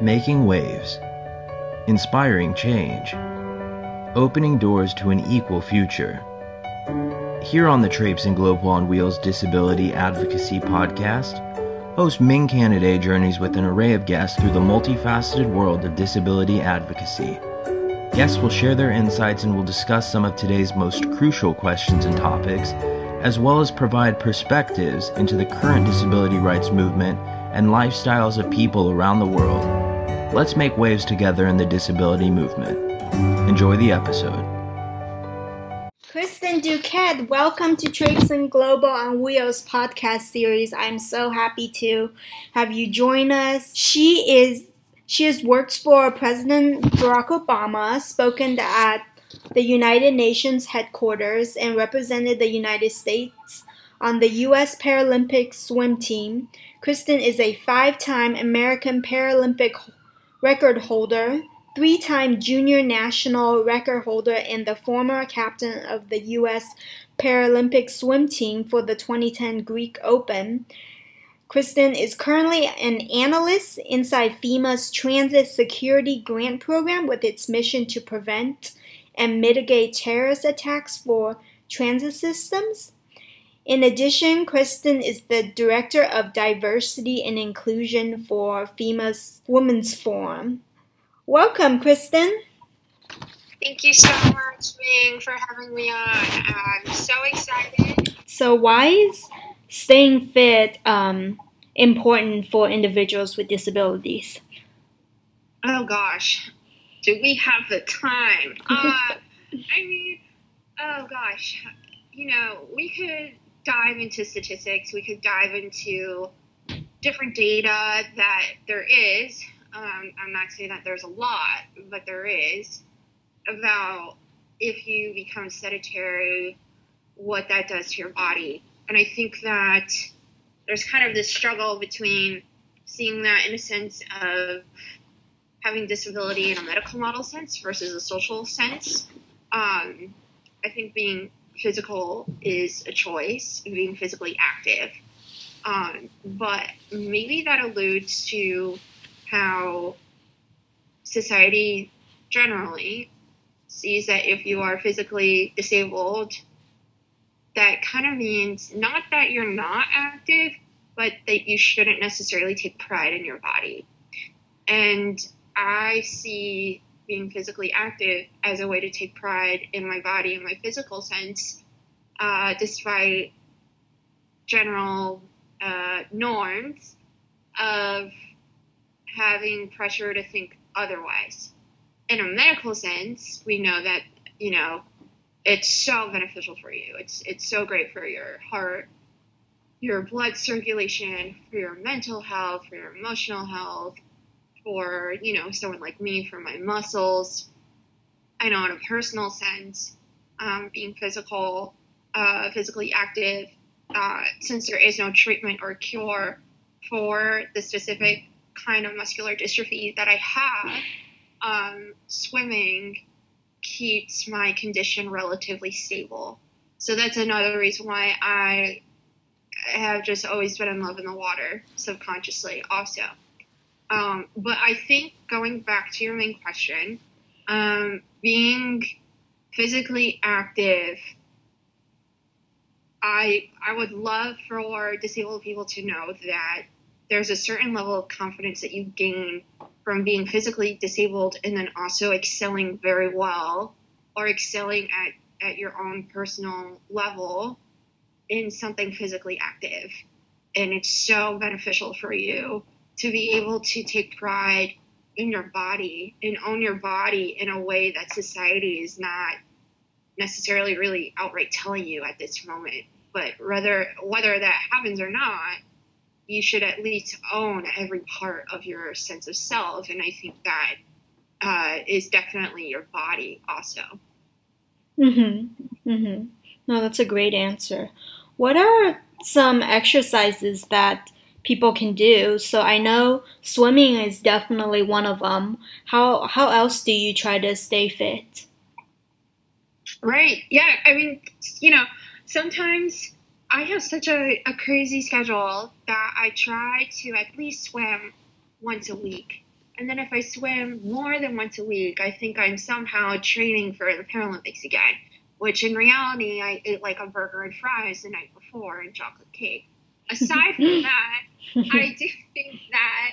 Making waves, inspiring change, opening doors to an equal future. Here on the Traipsin Global on Wheels Disability Advocacy Podcast, host Ming Canaday journeys with an array of guests through the multifaceted world of disability advocacy. Guests will share their insights and will discuss some of today's most crucial questions and topics, as well as provide perspectives into the current disability rights movement and lifestyles of people around the world. Let's make waves together in the disability movement. Enjoy the episode. Kristen Duquette, welcome to Traipsin Global on Wheels podcast series. I'm so happy to have you join us. She is she has worked for President Barack Obama, spoken at the United Nations headquarters, and represented the United States on the U.S. Paralympic swim team. Kristen is a five time American Paralympic record holder, three time junior national record holder, and the former captain of the U.S. Paralympic swim team for the 2010 Greek Open. Kristen is currently an analyst inside FEMA's Transit Security Grant Program with its mission to prevent and mitigate terrorist attacks for transit systems. In addition, Kristen is the Director of Diversity and Inclusion for FEMA's Women's Forum. Welcome, Kristen. Thank you so much, Ming, for having me on. I'm so excited. So, why is staying fit um, important for individuals with disabilities? Oh gosh, do we have the time? Uh, I mean, oh gosh, you know, we could dive into statistics. We could dive into different data that there is. Um, I'm not saying that there's a lot, but there is about if you become sedentary, what that does to your body. And I think that there's kind of this struggle between seeing that in a sense of having disability in a medical model sense versus a social sense. Um, I think being physical is a choice, being physically active. Um, but maybe that alludes to how society generally sees that if you are physically disabled, that kind of means not that you're not active, but that you shouldn't necessarily take pride in your body. And I see being physically active as a way to take pride in my body in my physical sense, uh, despite general uh, norms of having pressure to think otherwise. In a medical sense, we know that, you know, it's so beneficial for you. It's it's so great for your heart, your blood circulation, for your mental health, for your emotional health, for you know someone like me for my muscles. I know in a personal sense, um, being physical, uh, physically active, uh, since there is no treatment or cure for the specific kind of muscular dystrophy that I have, um, swimming keeps my condition relatively stable. So that's another reason why I have just always been in love in the water subconsciously, also. Um, but I think going back to your main question, um, being physically active, I I would love for disabled people to know that there's a certain level of confidence that you gain from being physically disabled and then also excelling very well or excelling at, at your own personal level in something physically active. And it's so beneficial for you to be able to take pride in your body and own your body in a way that society is not necessarily really outright telling you at this moment. But whether whether that happens or not, you should at least own every part of your sense of self. And I think that uh, is definitely your body also. Mm-hmm. Mm-hmm. No, that's a great answer. What are some exercises that people can do? So I know swimming is definitely one of them. How how else do you try to stay fit? Right. Yeah. I mean, you know, sometimes I have such a, a crazy schedule that I try to at least swim once a week. And then if I swim more than once a week, I think I'm somehow training for the Paralympics again. Which in reality, I ate like a burger and fries the night before and chocolate cake. Aside from that, I do think that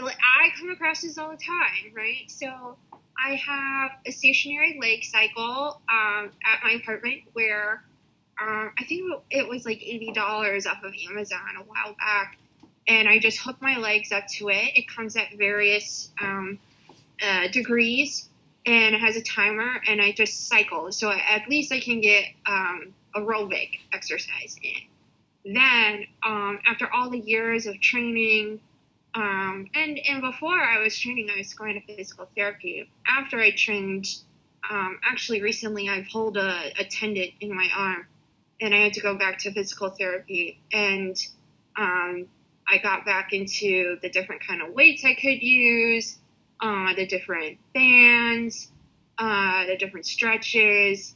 I come across this all the time, right? So I have a stationary leg cycle um, at my apartment where um, I think it was like eighty dollars off of Amazon a while back, and I just hook my legs up to it. It comes at various um, uh, degrees and it has a timer, and I just cycle. So at least I can get um, aerobic exercise in. Then um, after all the years of training. Um, and and before I was training, I was going to physical therapy. After I trained, um, actually recently I pulled a, a tendon in my arm, and I had to go back to physical therapy. And um, I got back into the different kind of weights I could use, uh, the different bands, uh, the different stretches.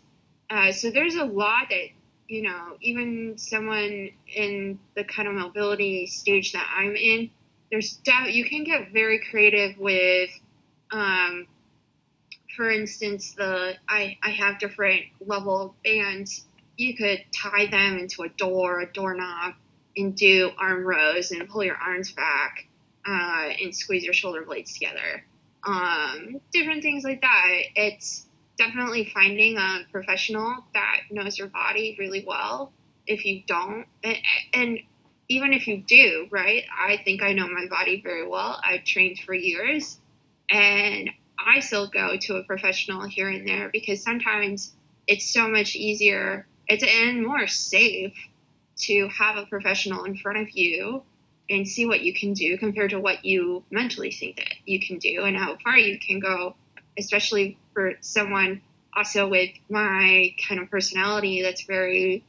Uh, so there's a lot that you know, even someone in the kind of mobility stage that I'm in, there's doubt you can get very creative with. Um, for instance, the I, I have different level bands you could tie them into a door, a doorknob, and do arm rows and pull your arms back uh, and squeeze your shoulder blades together. Um, different things like that. It's definitely finding a professional that knows your body really well. If you don't, and, and even if you do, right? I think I know my body very well. I've trained for years, and I still go to a professional here and there because sometimes it's so much easier it's and more safe to have a professional in front of you and see what you can do compared to what you mentally think that you can do and how far you can go, especially for someone also with my kind of personality that's very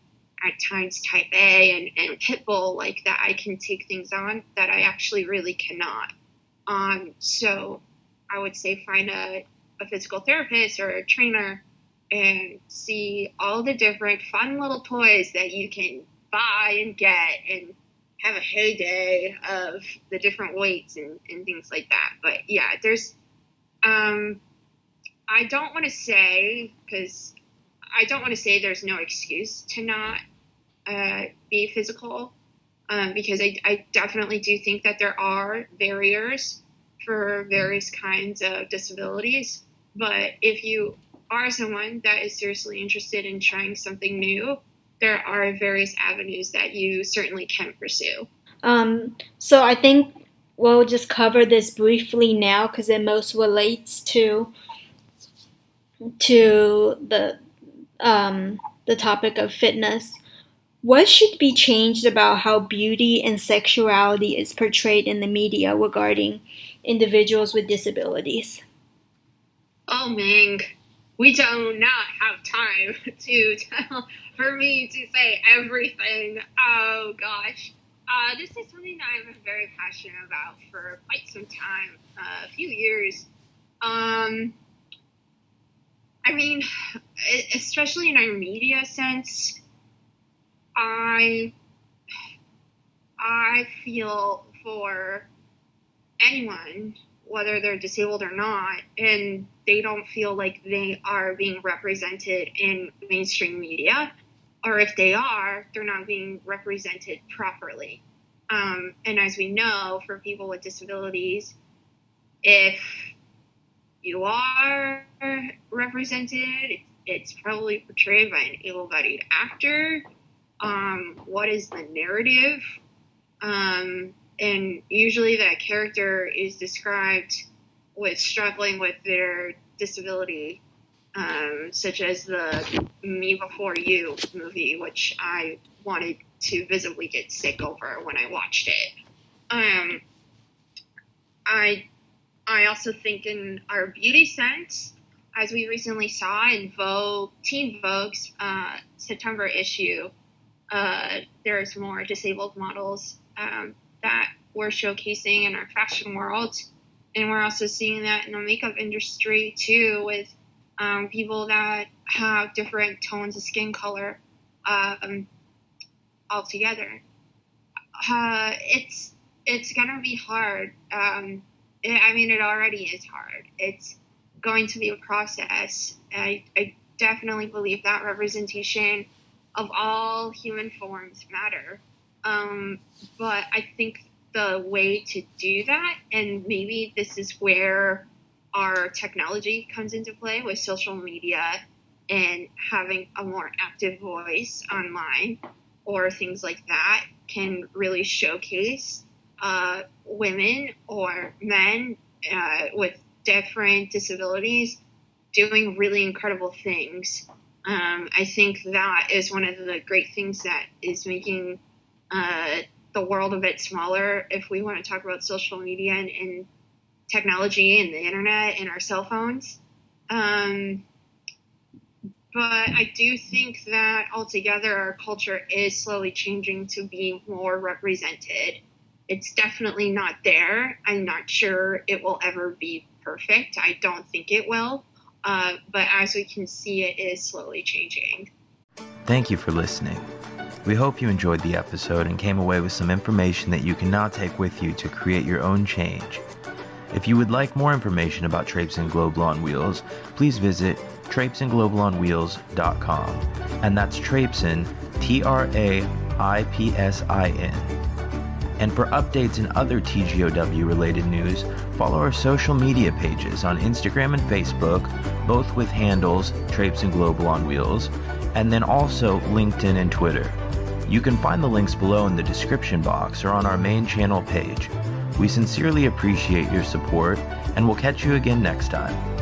at times type A and, and pit bull like that I can take things on that I actually really cannot. Um, so I would say find a, a physical therapist or a trainer and see all the different fun little toys that you can buy and get and have a heyday of the different weights and, and things like that. But yeah, there's, um, I don't want to say, because I don't want to say there's no excuse to not uh, be physical, um, because I, I definitely do think that there are barriers for various kinds of disabilities. But if you are someone that is seriously interested in trying something new, there are various avenues that you certainly can pursue. Um, so I think we'll just cover this briefly now because it most relates to to the um, the topic of fitness. What should be changed about how beauty and sexuality is portrayed in the media regarding individuals with disabilities? Oh, Ming we do not have time to tell for me to say everything. Oh gosh. Uh, this is something that I've been very passionate about for quite some time, uh, a few years. Um, I mean, especially in our media sense, I I feel for anyone whether they're disabled or not, and they don't feel like they are being represented in mainstream media, or if they are, they're not being represented properly. Um, and as we know, for people with disabilities, if you are represented, it's probably portrayed by an able bodied actor. Um, what is the narrative? Um, and usually that character is described with struggling with their disability, um, such as the Me Before You movie, which I wanted to visibly get sick over when I watched it. Um, I I also think in our beauty sense, as we recently saw in Vogue, Teen Vogue's uh, September issue, uh, there's more disabled models um, that we're showcasing in our fashion world. And we're also seeing that in the makeup industry too, with um, people that have different tones of skin color um, altogether. Uh, it's it's gonna be hard. Um, I mean, it already is hard. It's going to be a process. I, I definitely believe that representation of all human forms matter. Um, but I think the way to do that, and maybe this is where our technology comes into play with social media and having a more active voice online or things like that can really showcase uh, women or men uh, with different disabilities doing really incredible things. Um, I think that is one of the great things that is making uh, the world a bit smaller if we want to talk about social media and, and technology and the internet and our cell phones. Um, but I do think that altogether our culture is slowly changing to be more represented. It's definitely not there. I'm not sure it will ever be perfect. I don't think it will. Uh, but as we can see, it is slowly changing. Thank you for listening. We hope you enjoyed the episode and came away with some information that you can now take with you to create your own change. If you would like more information about Traipsin Global on Wheels, please visit traipsinglobal.onwheels.com. And that's Traipsin, T R A I P S I N. And for updates and other TGOW related news, follow our social media pages on Instagram and Facebook, both with handles Traipsin Global on Wheels, and then also LinkedIn and Twitter. You can find the links below in the description box or on our main channel page. We sincerely appreciate your support, and we'll catch you again next time.